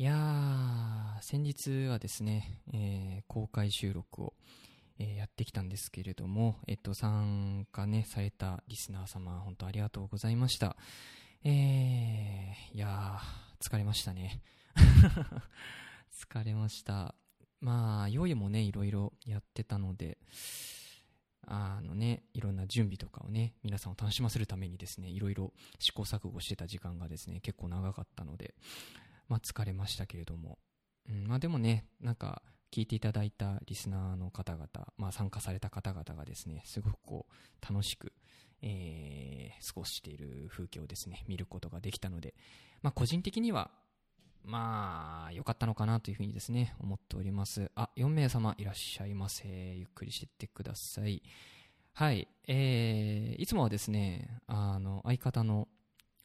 いやー、先日はですね、えー公開収録を、えーやってきたんですけれども、えっと、参加ね、されたリスナー様、本当ありがとうございました。えー、いやー、疲れましたね。疲れました。まあ、用意もね、いろいろやってたので、あのね、いろんな準備とかをね、皆さんを楽しませるためにですね、いろいろ試行錯誤してた時間がですね、結構長かったので、まあ疲れましたけれども、うん、まあでもね、なんか、聞いていただいたリスナーの方々、まあ参加された方々がですね、すごくこう、楽しく、えー、過ごしている風景をですね、見ることができたので、まあ個人的には、まあ、良かったのかなというふうにですね、思っております。あ、4名様いらっしゃいませ。ゆっくりしてってください。はい。えー、いつもはですね、あの、相方の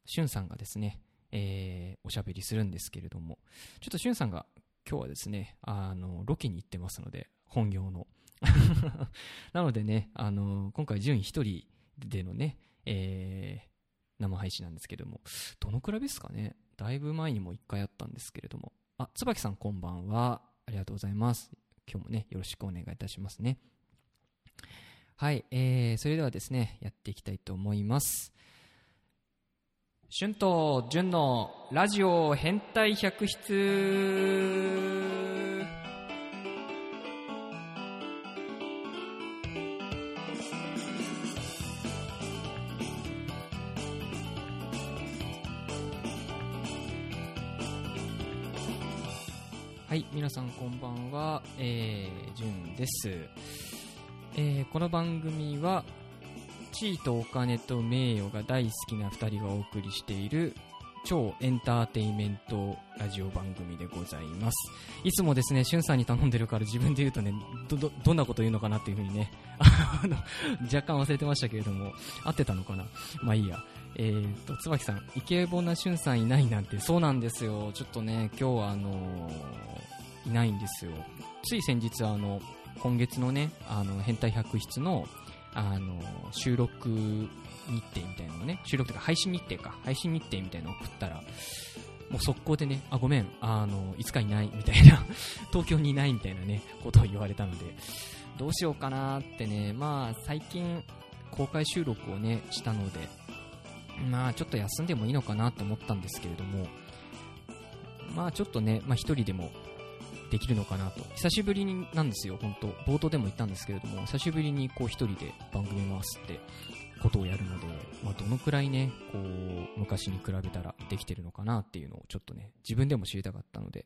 しゅんさんがですね、えー、おしゃべりするんですけれども、ちょっとしゅんさんが今日はですね、あの、ロケに行ってますので、本業の。なのでね、あの、今回順位一人でのね、えー、生配信なんですけれども、どのくらいですかね？だいぶ前にも一回あったんですけれども。あ、椿さんこんばんは。ありがとうございます。今日もね、よろしくお願いいたしますね。はい、えー、それではですね、やっていきたいと思います。春と純のラジオ変態百室。はい、皆さんこんばんは、えー、じゅんです。えー、この番組は、地位とお金と名誉が大好きな二人がお送りしている超エンターテインメントラジオ番組でございます。いつもですね、しゅんさんに頼んでるから自分で言うとね、ど、ど、どんなこと言うのかなっていうふうにね、あの、若干忘れてましたけれども、合ってたのかな？まあいいや。えーと、椿さん、イケボなしゅんさんいないなんて、そうなんですよ。ちょっとね、今日はあのーいないんですよ。つい先日、あの、今月のね、あの、変態百室の、あの、収録日程みたいなのをね、収録とか配信日程か、配信日程みたいなのを送ったら、もう速攻でね、あ、ごめん、あの、いつかいない、みたいな、東京にいないみたいなね、ことを言われたので、どうしようかなってね、まあ、最近、公開収録をね、したので、まあ、ちょっと休んでもいいのかなと思ったんですけれども、まあ、ちょっとね、まあ、一人でもできるのかなと。久しぶりになんですよ、本当冒頭でも言ったんですけれども、久しぶりにこう一人で番組回すってことをやるので、まあ、どのくらいね、こう、昔に比べたらできてるのかなっていうのをちょっとね、自分でも知りたかったので、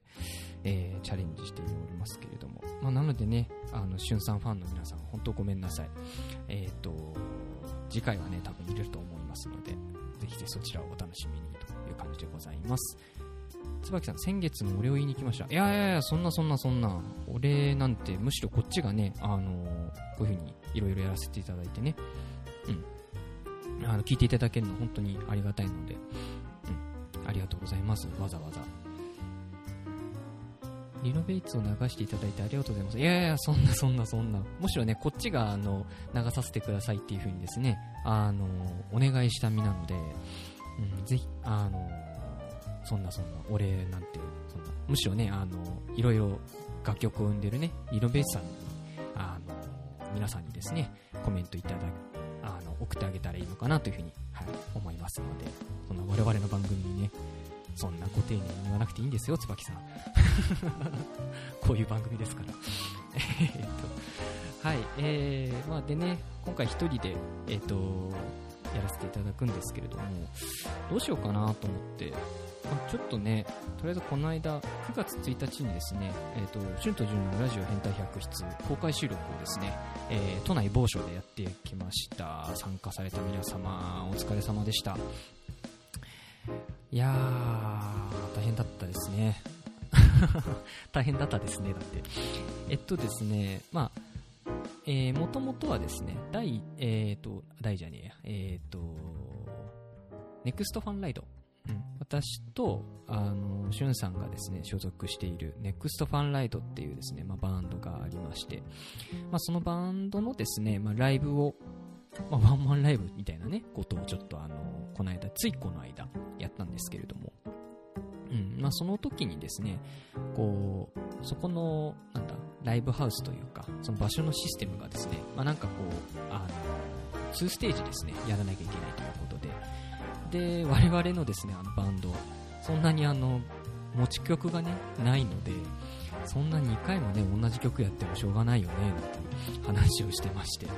えー、チャレンジしておりますけれども。まあ、なのでね、あの、しゅんさんファンの皆さん、本当ごめんなさい。えっ、と、次回はね、多分入れると思いますので、ぜひぜひそちらをお楽しみにという感じでございます。椿さん、先月のお礼を言いに来ました。いやいやいや、そんなそんなそんな。お礼なんて、むしろこっちがね、あのーこういう風にいろいろやらせていただいてね、うん。あの、聞いていただけるの本当にありがたいので、うん。ありがとうございます。わざわざ。リノベイツを流していただいてありがとうございます。いやいや、そんなそんなそんな。むしろね、こっちが、あの、流させてくださいっていう風にですね、あの、お願いした身なので、うん、ぜひ、あの、そんなそんな、お礼なんて、そんな、むしろね、あの、いろいろ楽曲を生んでるね、リノベイツさんに、あの、皆さんにですね、コメントいただあの、送ってあげたらいいのかなというふうに、はい、思いますので、そんな我々の番組にね、そんなご丁寧に言わなくていいんですよ、椿さん。こういう番組ですから。えっと、はい、えー、まあでね、今回一人で、えーっと、やらせていただくんですけれども、どうしようかなと思って、ちょっとね、とりあえずこの間、9月1日にですね、えっ、と、春と純のラジオ変態百室公開収録をですね、えー都内某所でやってきました。参加された皆様、お疲れ様でした。いやー、大変だったですね。大変だったですね、だって。えっとですね、まあ、えー、もともとはですね、第、えーと、第じゃねえや、えーと、ネクストファンライド。うん、私と、あの、しゅんさんがですね、所属しているネクストファンライドっていうですね、まあ、バンドがありまして、まあ、そのバンドのですね、まあ、ライブを、まあ、ワンマンライブみたいなね、ことをちょっとあの、この間、ついこの間、やったんですけれども、うん。まあ、その時にですね、こう、そこの、なんだ、ライブハウスというか、その場所のシステムがですね、まあ、なんかこう、あの、2ステージですね、やらなきゃいけないということで、で、我々のですね、あのバンド、そんなにあの、持ち曲がね、ないので、そんな2回もね、同じ曲やってもしょうがないよね、なんて話をしてまして。じ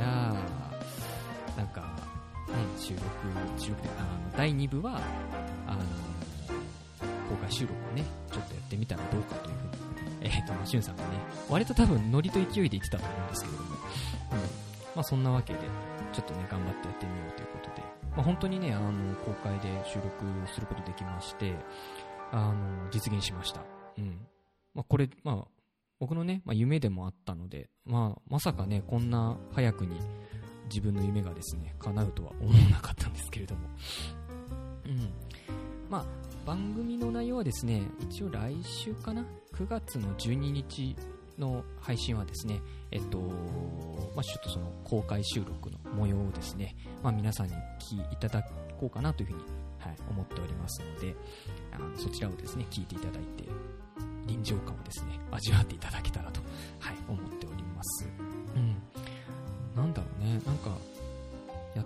ゃあ、なんか、ね、収録、収録、あの、第2部は、あの、公開収録をね、ちょっとやってみたらどうかというふうに、えっ、ー、と、しゅんさんがね、割と多分ノリと勢いで言ってたと思うんですけれども、うん。まあそんなわけで、ちょっとね、頑張ってやってみようということで、まあ本当にね、あの、公開で収録することできまして、あの、実現しました。うん。まあこれ、まあ、僕のね、まあ、夢でもあったので、まあ、まさかね、こんな早くに自分の夢がですね、叶うとは思わなかったんですけれども。うん。まあ、番組の内容はですね、一応来週かな ?9 月の12日の配信はですね、えっと、まあ、ちょっとその公開収録の模様をですね、まあ、皆さんに聞いただこうかなというふうに、はい、思っておりますので、あのそちらをですね、聞いていただいて、臨場感をですね、味わっていただけたらと、はい、思っております。うん。なんだろうね、なんか、や、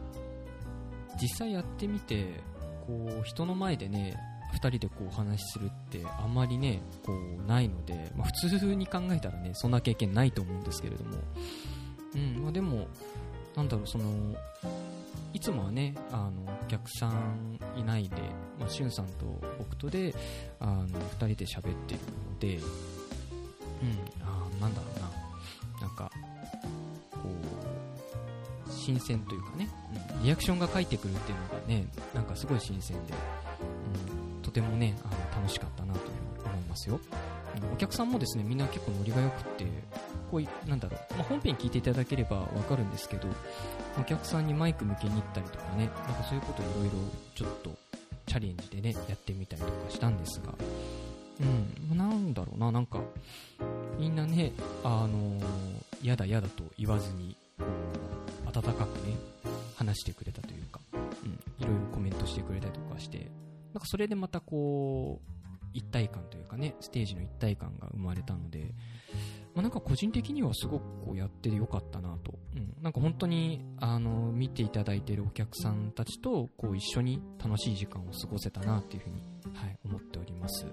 実際やってみて、こう、人の前でね、2人でこうお話しするってあんまりね、こう、ないので、まあ、普通に考えたらね、そんな経験ないと思うんですけれども、うん、まあでも、なんだろう、その、いつもはね、あの、お客さんいないで、まあ、しゅんさんと僕とで、あの、二人で喋ってるので、うん、あなんだろうな、なんか、こう、新鮮というかね、うん、リアクションが返ってくるっていうのがね、なんかすごい新鮮で、てもね、あの、楽しかったなというふうに思いますよ。お客さんもですね、みんな結構ノリが良くて、こういなんだろう、まあ、本編聞いていただければわかるんですけど、お客さんにマイク向けに行ったりとかね、なんかそういうこといろいろちょっとチャレンジでね、やってみたりとかしたんですが、うん、なんだろうな、なんか、みんなね、あのー、嫌だ嫌だと言わずに、温かくね、話してくれたというか、うん、いろいろコメントしてくれたりとかして、なんかそれでまたこう、一体感というかね、ステージの一体感が生まれたので、まあ、なんか個人的にはすごくこうやっててよかったなと。うん。なんか本当に、あの、見ていただいているお客さんたちと、こう一緒に楽しい時間を過ごせたなっていうふうに、はい、思っております。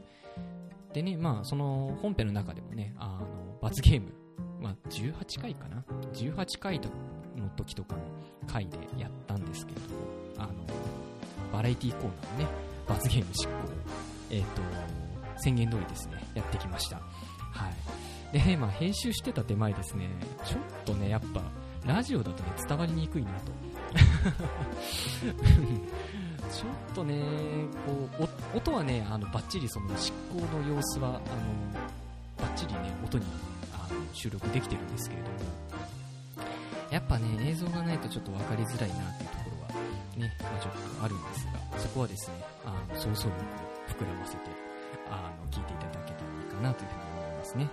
でね、まあ、その本編の中でもね、あの、罰ゲーム、まあ、18回かな ?18 回の時とかの回でやったんですけれども、あの、バラエティコーナーね、罰ゲーム執行、えっ、ー、と、宣言通りですね、やってきました。はい。で、まあ、編集してた手前ですね、ちょっとね、やっぱ、ラジオだとね、伝わりにくいなと。ちょっとね、こう、音はね、あの、バッチリその執行の様子は、あの、バッチリね、音にあの収録できてるんですけれども、やっぱね、映像がないとちょっと分かりづらいなっていうところは、ね、まあ、ちょっとあるんですが、そこはですね、あの、早々に膨らませて、あの、聞いていただけたらいいかなというふうに思いますね。は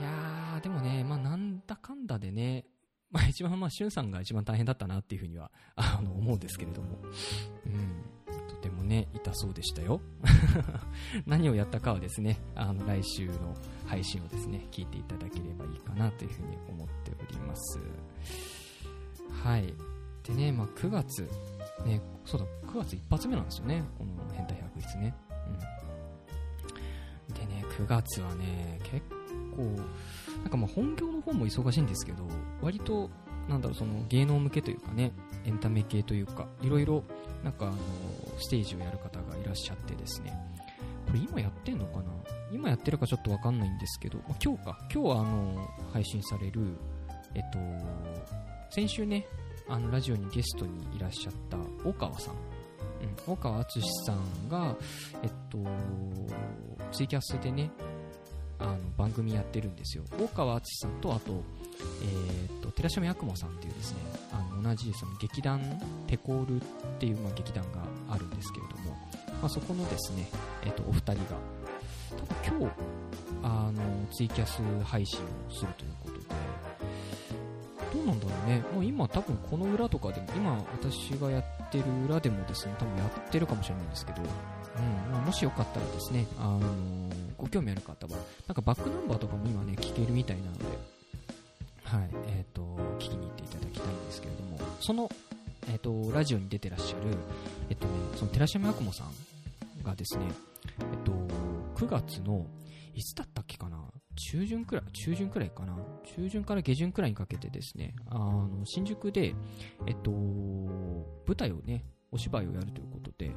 いやー、でもね、まあなんだかんだでね、まあ一番まあ、しゅんさんが一番大変だったなっていうふうには、あの、思うんですけれども。うん。とてもね、痛そうでしたよ。何をやったかはですね、あの、来週の配信をですね、聞いていただければいいかなというふうに思っております。はい。でね、まあ9月、ね、そうだ、9月一発目なんですよね、この変態百室ね。うん。でね、9月はね、結構、なんかまあ本業の方も忙しいんですけど、割と、なんだろう、その芸能向けというかね、エンタメ系というか、いろいろ、なんかあの、ステージをやる方がいらっしゃってですね、これ今やってんのかな？今やってるかちょっとわかんないんですけど、まあ、今日か、今日はあの、配信される、えっと、先週ね、あの、ラジオにゲストにいらっしゃった大川さん、うん、大川敦さんが、えっと、ツイキャスでね、あの番組やってるんですよ。大川敦さんとあと,、えーと、寺島八雲さんっていうですねあの同じその劇団テコールっていう、まあ、劇団があるんですけれども、まあ、そこのですね、えーと、お二人が多分今日あのツイキャス配信をするということでどうなんだろうね。もう今多分この裏とかでも、今私がやってる裏でもですね、多分やってるかもしれないんですけど、うん、まあ、もしよかったらですね、あのご興味ある方は、なんかバックナンバーとかも今ね、聞けるみたいなので、はい、えっ、と、聞きに行っていただきたいんですけれども、その、えっ、と、ラジオに出てらっしゃる、えっ、とね、その寺島八雲さんがですね、えっ、と、9月の、いつだったっけかな？中旬くらい、中旬くらいかな？中旬から下旬くらいにかけてですね、あの、新宿で、えっと、舞台をね、お芝居をやるということで、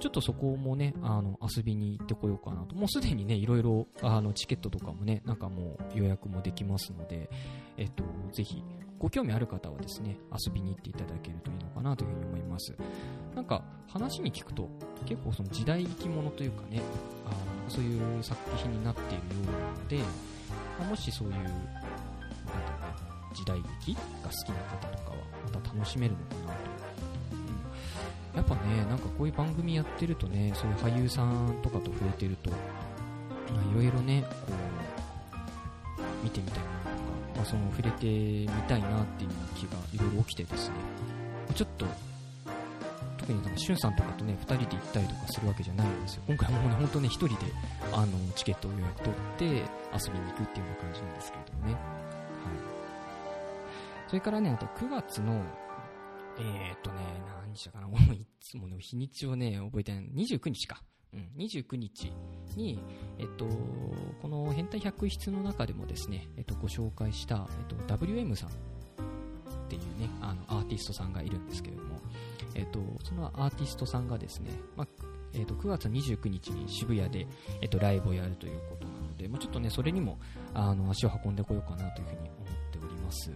ちょっとそこもね、あの、遊びに行ってこようかなと。もうすでにね、いろいろ、あの、チケットとかもね、なんかもう予約もできますので、えっと、ぜひ、ご興味ある方はですね、遊びに行っていただけるといいのかなというふうに思います。なんか、話に聞くと、結構その時代劇ものというかね、あのそういう作品になっているようなので、まあもしそういう、なんだろうな、時代劇が好きな方とかは、また楽しめるのかなと。うん、やっぱね、なんかこういう番組やってるとね、そういう俳優さんとかと触れてると、まあいろいろね、こう、見てみたいなか、まその触れてみたいなっていう気がいろいろ起きてですね、ちょっと、特になんかしゅんさんとかとね、二人で行ったりとかするわけじゃないんですよ。今回もね、本当ね、一人で、あの、チケットを予約取って、遊びに行くっていうような感じなんですけれどもね。はい。それからね、あと9月の、えーっとね、何日だかな、俺もいつもね、日にちをね、覚えてない。29日か。うん、29日に、えっと、この変態百室の中でもですね、えっと、ご紹介した、えっと、WM さんっていうね、あの、アーティストさんがいるんですけれども、えっと、そのアーティストさんがですね、まあ、えっと、9月29日に渋谷で、えっと、ライブをやるということなので、まあ、ちょっとね、それにも、あの、足を運んでこようかなというふうに思っております。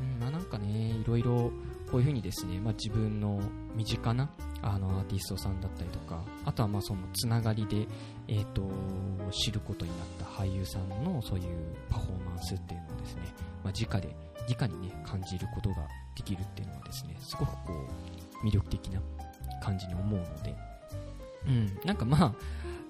うん、まあ、なんかね、いろいろ、こういうふうにですね、まあ、自分の身近な、あの、アーティストさんだったりとか、あとはまあ、その、つながりで、えっ、と、知ることになった俳優さんの、そういうパフォーマンスっていうのをですね、まあ、直で、直にね、感じることができるっていうのはですね、すごくこう、魅力的な感じに思うので、うん、なんかまあ、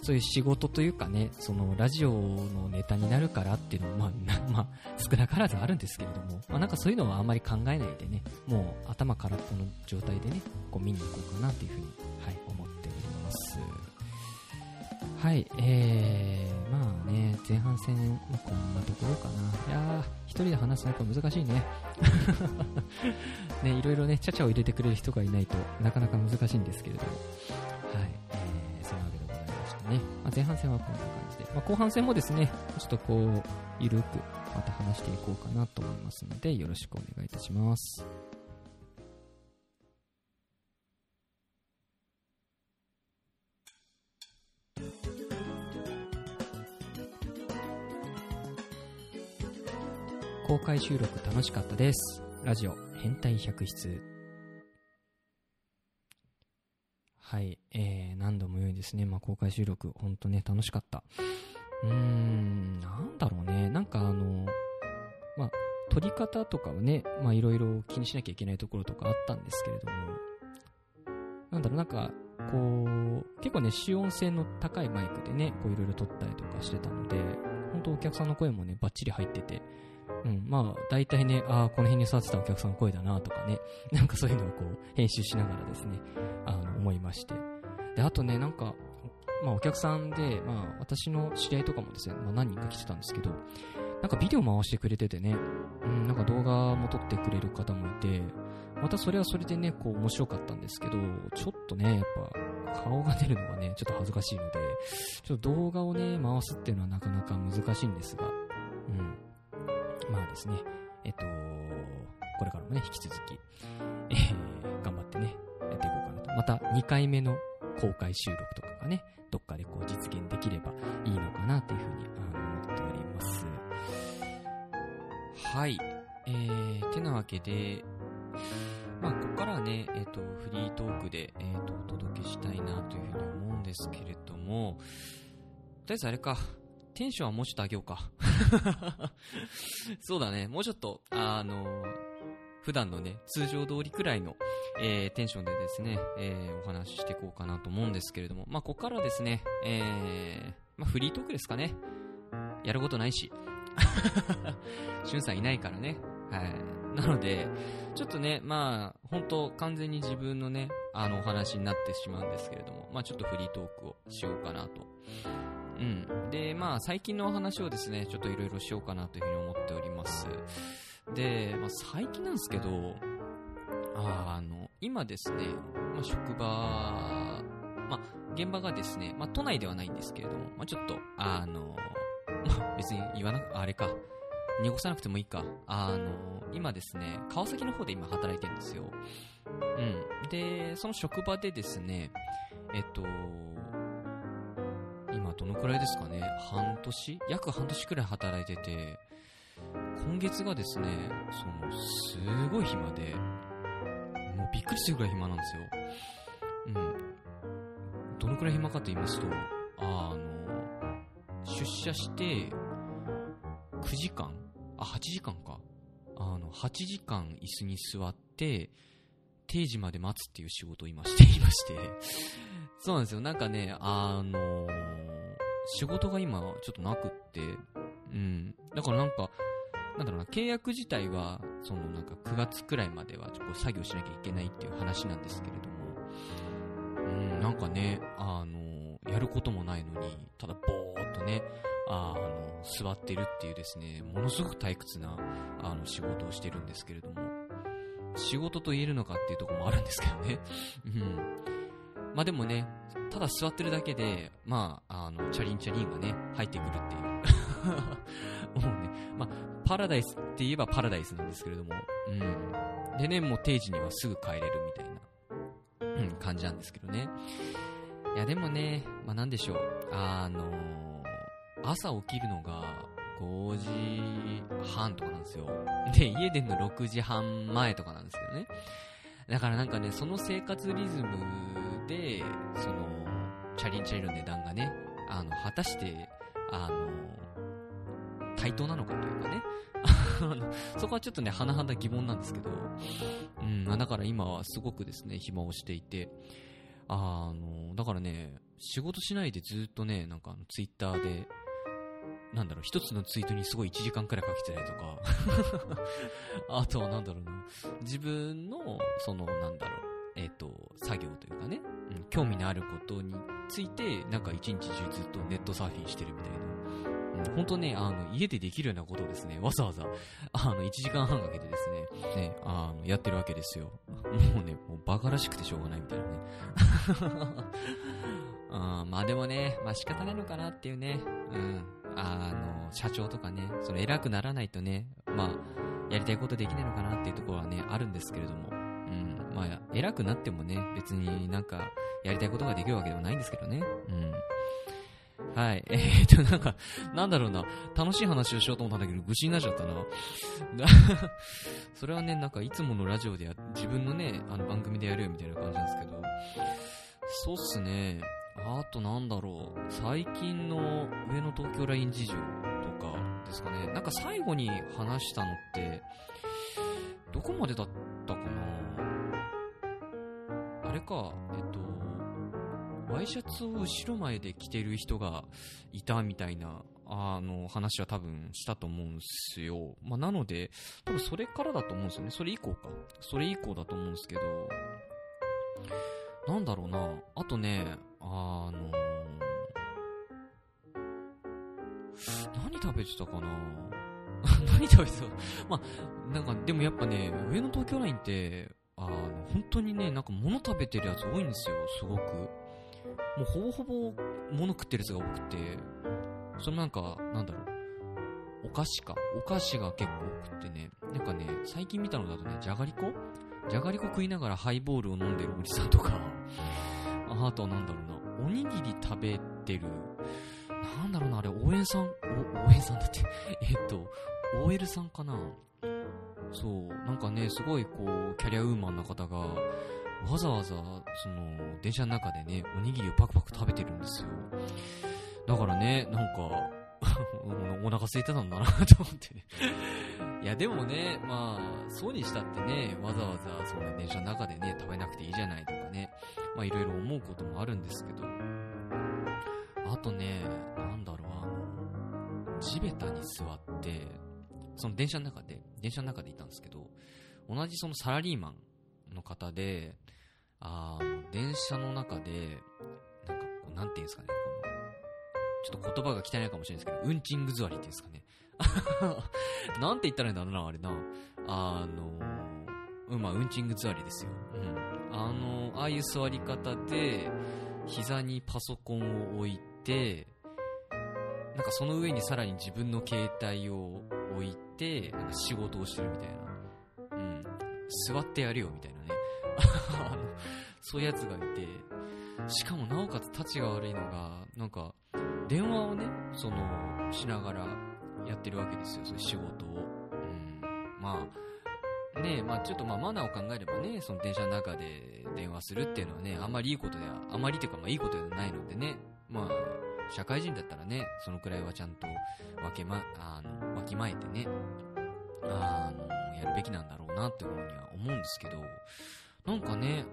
そういう仕事というかね、そのラジオのネタになるからっていうのは、まあ、まあ、少なからずあるんですけれども、まあなんかそういうのはあんまり考えないでね、もう頭空っぽの状態でね、こう見に行こうかなというふうに、はい、思っております。はい、えー、まあね、前半戦、ま、こんなところかな。いやー、一人で話すのやっぱ難しいね。ね、いろいろね、ちゃちゃを入れてくれる人がいないとなかなか難しいんですけれども。はい、ね。まあ、前半戦はこんな感じで。まあ、後半戦もですね、ちょっとこう、ゆるくまた話していこうかなと思いますので、よろしくお願いいたします。公開収録楽しかったです。ラジオ変態百室。はい、えー、何度も言うですね、まあ、公開収録、ほんとね、楽しかった。うーん、なんだろうね、なんかあの、まあ、撮り方とかはね、まあ、いろいろ気にしなきゃいけないところとかあったんですけれども、なんだろう、なんか、こう、結構ね、主音性の高いマイクでね、こういろいろ撮ったりとかしてたので、本当お客さんの声もね、バッチリ入ってて、うん、まあ、大体ね、ああ、この辺に座ってたお客さんの声だなとかね、なんかそういうのをこう、編集しながらですね、あの、思いまして。で、あとね、なんか、まあお客さんで、まあ私の知り合いとかもですね、まあ何人か来てたんですけど、なんかビデオ回してくれててね、うん、なんか動画も撮ってくれる方もいて、またそれはそれでね、こう面白かったんですけど、ちょっとね、やっぱ顔が出るのがね、ちょっと恥ずかしいので、ちょっと動画をね、回すっていうのはなかなか難しいんですが、まあですね、えっと、これからもね、引き続き、えー、頑張ってね、やっていこうかなと。また2回目の公開収録とかがね、どっかでこう実現できればいいのかなというふうに思っております。はい。えー、てなわけで、まあ、ここからはね、えっ、と、フリートークで、えっ、と、お届けしたいなというふうに思うんですけれども、とりあえずあれか、テンションはもうちょっと上げようか。そうだね、もうちょっと、あの普段のね、通常通りくらいの、えー、テンションでですね、えー、お話ししていこうかなと思うんですけれども、まあ、ここからですね、えー、まあ、フリートークですかね。やることないし。しゅんさんいないからね。はい。なので、ちょっとね、まあ、本当完全に自分のね、あの、お話になってしまうんですけれども、まあ、ちょっとフリートークをしようかなと。うん。で、まあ、最近のお話をですね、ちょっといろいろしようかなというふうに思っております。で、まあ、最近なんですけど、あの、今ですね、まあ、職場、まあ、現場がですね、まあ、都内ではないんですけれども、まあ、ちょっと、あの、まあ、別に言わなく、あれか、濁さなくてもいいか。あの、今ですね、川崎の方で今働いてるんですよ。うん。で、その職場でですね、えっと、今どのくらいですかね、半年？約半年くらい働いてて、今月がですね、その、すごい暇で、もうびっくりするくらい暇なんですよ。うん。どのくらい暇かと言いますと、あの、出社して、9時間？あ、8時間か。あの、8時間椅子に座って、定時まで待つっていう仕事を今していましてそうなんですよ。なんかね、あのー、仕事が今ちょっとなくって、うん。だからなんか、なんだろうな、契約自体は、そのなんか9月くらいまではちょっと作業しなきゃいけないっていう話なんですけれども、うん、なんかね、あのー、やることもないのに、ただぼーっとね、あの、座ってるっていうですね、ものすごく退屈な、あの、仕事をしてるんですけれども、仕事と言えるのかっていうところもあるんですけどね。うん。まあでもね、ただ座ってるだけで、まあ、あの、チャリンチャリンがね、入ってくるっていう。もうね、まあ、パラダイスって言えばパラダイスなんですけれども、うん。でね、もう定時にはすぐ帰れるみたいな、うん、感じなんですけどね。いや、でもね、まあなんでしょう。あの朝起きるのが5時半とかなんですよ。で、家出るの6時半前とかなんですけどね。だからなんかね、その生活リズムで、その、チャリンチャリの値段がね、あの、果たして、あの、対等なのかというかね。そこはちょっとね、甚だ疑問なんですけど、うん、だから今はすごくですね、暇をしていて、あの、だからね、仕事しないでずっとね、なんかツイッターで、なんだろう、一つのツイートにすごい1時間くらいかけてたりとか あとはなんだろうな、自分の、その、なんだろう、えっ、ー、と、作業というかね、うん、興味のあることについて、なんか一日中ずっとネットサーフィンしてるみたいな。うん、本当ね、あの、家でできるようなことをですね、わざわざ、あの、1時間半かけてですね、ね、あの、やってるわけですよ。もうね、もうバカらしくてしょうがないみたいなね。うん、まあでもね、まあ仕方ないのかなっていうね、うん。あの、社長とかね、その偉くならないとね、まあ、やりたいことできないのかなっていうところはね、あるんですけれども、うん、まあ、偉くなってもね、別になんか、やりたいことができるわけではないんですけどね、うん。はい。えー、っと、なんか、なんだろうな、楽しい話をしようと思ったんだけど、愚痴になっちゃったな。それはね、なんか、いつものラジオでや、自分のね、あの番組でやるよみたいな感じなんですけど、そうっすね。あとなんだろう、最近の上野東京ライン事情とかですかね。なんか最後に話したのって、どこまでだったかなあれか、えっと、ワイシャツを後ろ前で着てる人がいたみたいな、あの、話は多分したと思うんすよ。まあ、なので、多分それからだと思うんですよね。それ以降か。それ以降だと思うんですけど、なんだろうな。あとね、あのー、何食べてたかな？何食べてた？まあ、なんか、でもやっぱね、上の東京ラインって、あの、本当にね、なんか物食べてるやつ多いんですよ、すごく。もうほぼほぼ物食ってるやつが多くて、そのなんか、なんだろう、お菓子か。お菓子が結構多くってね、なんかね、最近見たのだとね、じゃがりこ？じゃがりこ食いながらハイボールを飲んでるおじさんとか、あとなんだろうな、おにぎり食べてる、なんだろうな、あれ、応援さん、応援さんだって。えっと、OL さんかな？そう、なんかね、すごいこう、キャリアウーマンな方が、わざわざ、その、電車の中でね、おにぎりをパクパク食べてるんですよ。だからね、なんか、お腹空いてたんだなと思って。いや、でもね、まあ、そうにしたってね、わざわざ、その電車の中でね、食べなくていいじゃないとかね、まあ、いろいろ思うこともあるんですけど、あとね、なんだろう、あの、地べたに座って、その電車の中で、電車の中でいたんですけど、同じそのサラリーマンの方で、あの、電車の中で、なんかこう、なんていうんですかね、この、ちょっと言葉が汚いかもしれないですけど、ウンチング座りっていうんですかね。なんて言ったらいいんだろうな、あれな。あの、うん、まあ、ウンチング座りですよ。うん。あの、ああいう座り方で、膝にパソコンを置いて、なんかその上にさらに自分の携帯を置いて、なんか仕事をしてるみたいな。うん。座ってやるよみたいなね。あの、そういうやつがいて、しかもなおかつ立ちが悪いのが、なんか、電話をね、その、しながらやってるわけですよ、そういう仕事を。うん。まあ、ねえまあちょっとまあマナーを考えればね、その電車の中で電話するっていうのはね、あんまりいいことでは、あまりというかまあいいことではないのでね、まあ、社会人だったらね、そのくらいはちゃんと分けま、あの、わきまえてね、あの、やるべきなんだろうなっていうふうには思うんですけど、なんかね、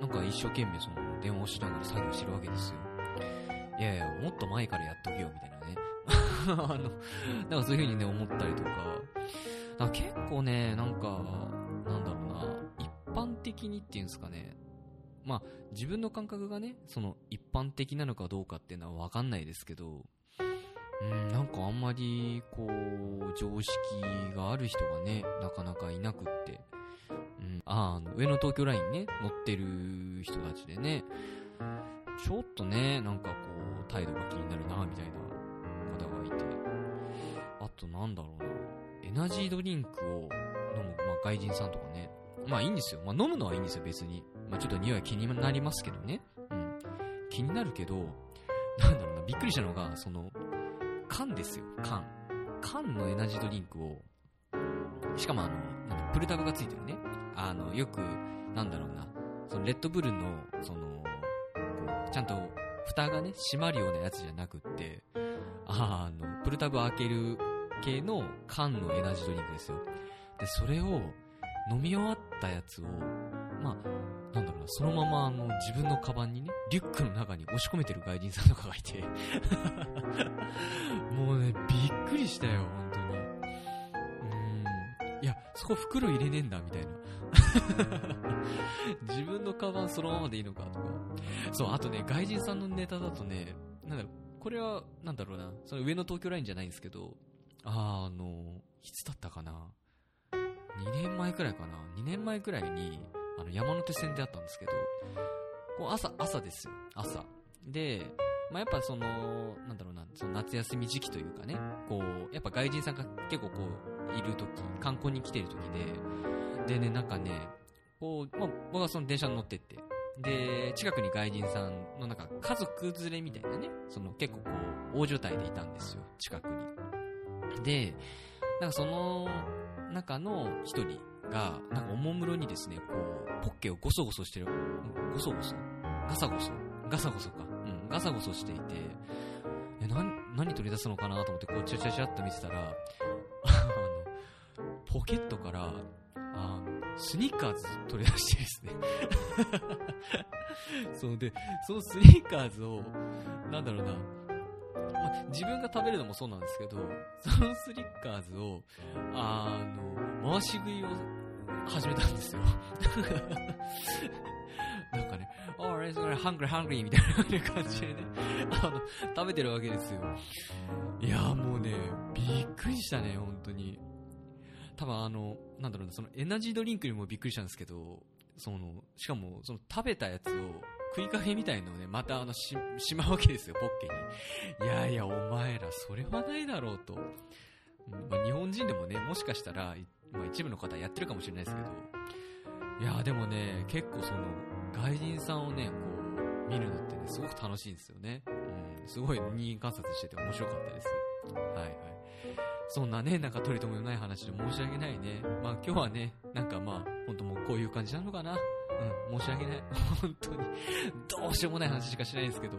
なんか一生懸命その電話をしながら作業してるわけですよ。いやいや、もっと前からやっとけよ、みたいなね。あの、なんかそういう風にね、思ったりとか、だか結構ね、なんか、なんだろうな、一般的にっていうんですかね、まあ、自分の感覚がね、その一般的なのかどうかっていうのはわかんないですけど、うん、なんかあんまり、こう、常識がある人がね、なかなかいなくって、うん、ああ、上の東京ラインね、乗ってる人たちでね、ちょっとね、なんかこう、態度が気になるな、みたいな。方がいて、あとなんだろうな、エナジードリンクを飲む、まあ、外人さんとかね、まあいいんですよ。まあ飲むのはいいんですよ、別に。まあちょっと匂い気になりますけどね。うん。気になるけど、なんだろうな、びっくりしたのが、その、缶ですよ、缶。缶のエナジードリンクを、しかもあの、なんプルタブがついてるね。あの、よく、なんだろうな、そのレッドブルの、その、こうちゃんと、蓋がね、閉まるようなやつじゃなくって、あの、プルタブ開ける系の缶のエナジードリンクですよ。で、それを、飲み終わったやつを、まあ、なんだろうな、そのままあの、自分のカバンにね、リュックの中に押し込めてる外人さんとかがいて、もうね、びっくりしたよ、本当に。うーん。いや、そこ袋入れねえんだ、みたいな。自分のカバンそのままでいいのか、とか。そう、あとね、外人さんのネタだとね、なんだろう、これは、なんだろうな、その上の東京ラインじゃないんですけど、あーあの、いつだったかな。2年前くらいかな。2年前くらいに、あの、山手線であったんですけど、こう朝、朝ですよ。朝。で、まあ、やっぱその、なんだろうな、その夏休み時期というかね、こう、やっぱ外人さんが結構こう、いる時、観光に来てる時で、でね、なんかね、こう、まあ、僕はその電車に乗ってって、で、近くに外人さんのなんか家族連れみたいなね、その結構こう、大所帯でいたんですよ、近くに。で、なんかその中の一人が、なんかおもむろにですね、こう、ポッケをゴソゴソしてる、ゴソゴソ？ガサゴソ？ガサゴソか。うん、ガサゴソしていて、え、な、何取り出すのかなと思って、こう、チャチャチャっと見てたら、あの、ポケットから、あの、スニーカーズ取り出してですね。そうで、そのスニーカーズを、なんだろうな、ま自分が食べるのもそうなんですけど、そのスニッカーズを、あの、回し食いを始めたんですよ。なんかね、あれ、それ、ハングリー、ハングリーみたいな感じでね、あの、食べてるわけですよ。いやもうね、びっくりしたね、本当に。多分あの、なんだろうな、そのエナジードリンクにもびっくりしたんですけど、その、しかも、その食べたやつを、食いかけみたいのをね、またあの、し、しまうわけですよ、ポッケに。いやいや、お前ら、それはないだろうと。まあ、日本人でもね、もしかしたら、まあ、一部の方やってるかもしれないですけど、いやでもね、結構その、外人さんをね、こう、見るのってね、すごく楽しいんですよね。うん、すごい人間観察してて面白かったです。はいはい。そんなね、なんか取り留めのない話で申し訳ないね。まあ今日はね、なんかまあ、ほんともうこういう感じなのかな。うん、申し訳ない。本当に。どうしようもない話しかしないんですけど。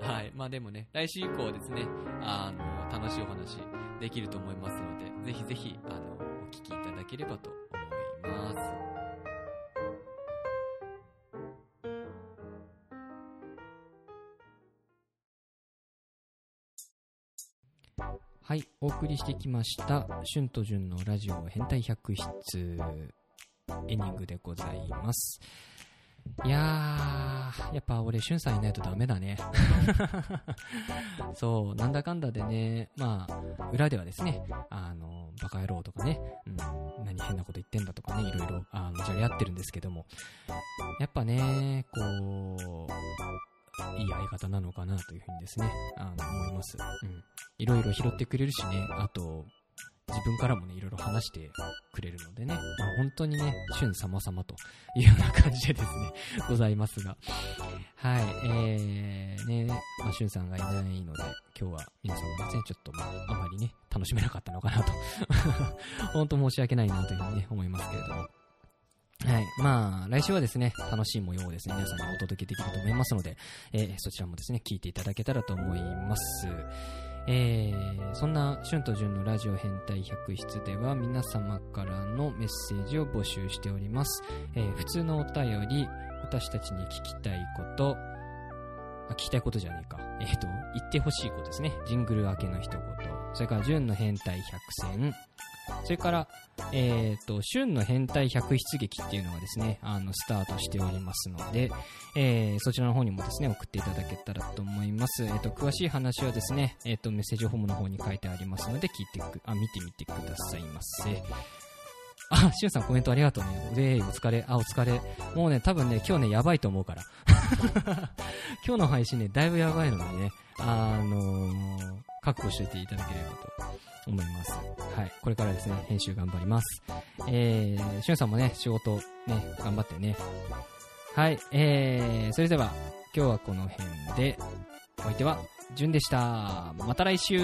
はい。まあでもね、来週以降はですね、あの、楽しいお話できると思いますので、ぜひぜひ、あの、お聞きいただければと思います。はい、お送りしてきました、春と潤のラジオ変態百室、エンディングでございます。いやー、やっぱ俺、しゅんさんいないとダメだね。そう、なんだかんだでね、まあ、裏ではですね、あの、バカ野郎とかね、うん、何変なこと言ってんだとかね、いろいろ、あの、じゃれ合ってるんですけども、やっぱね、こう、いい相方なのかなというふうにですね、あの、思います。うん。いろいろ拾ってくれるしね、あと、自分からもね、いろいろ話してくれるのでね、まあ、本当にね、旬様々というような感じでですね、ございますが、はい、えー、ね、まあ、しゅんさんがいないので、今日は皆さんもですね、ちょっとまあ、あまりね、楽しめなかったのかなと。本当申し訳ないなというふうにね、思いますけれども。はい。まあ、来週はですね、楽しい模様をですね、皆さんにお届けできると思いますので、えーそちらもですね、聞いていただけたらと思います。えー、そんな、春と潤のラジオ変態百室では、皆様からのメッセージを募集しております。えー普通のお便り、私たちに聞きたいこと、あ、聞きたいことじゃねえか。えっ、と、言ってほしいことですね。ジングル明けの一言。それから、純の変態百選。それから、えっ、と、旬の変態百出劇っていうのがですね、あの、スタートしておりますので、えーそちらの方にもですね、送っていただけたらと思います。えっ、と、詳しい話はですね、えっ、と、メッセージフォームの方に書いてありますので、聞いてく、あ、見てみてくださいませ。あ、しゅんさんコメントありがとうね。で、お疲れ。あ、お疲れ。もうね、多分ね、今日ね、やばいと思うから。今日の配信ね、だいぶやばいのでね、あのー覚悟しておいていただければと思います。はい。これからですね、編集頑張ります。えー、しゅんさんもね、仕事ね、頑張ってね。はい。えー、それでは、今日はこの辺で、お相手は、じゅんでした。また来週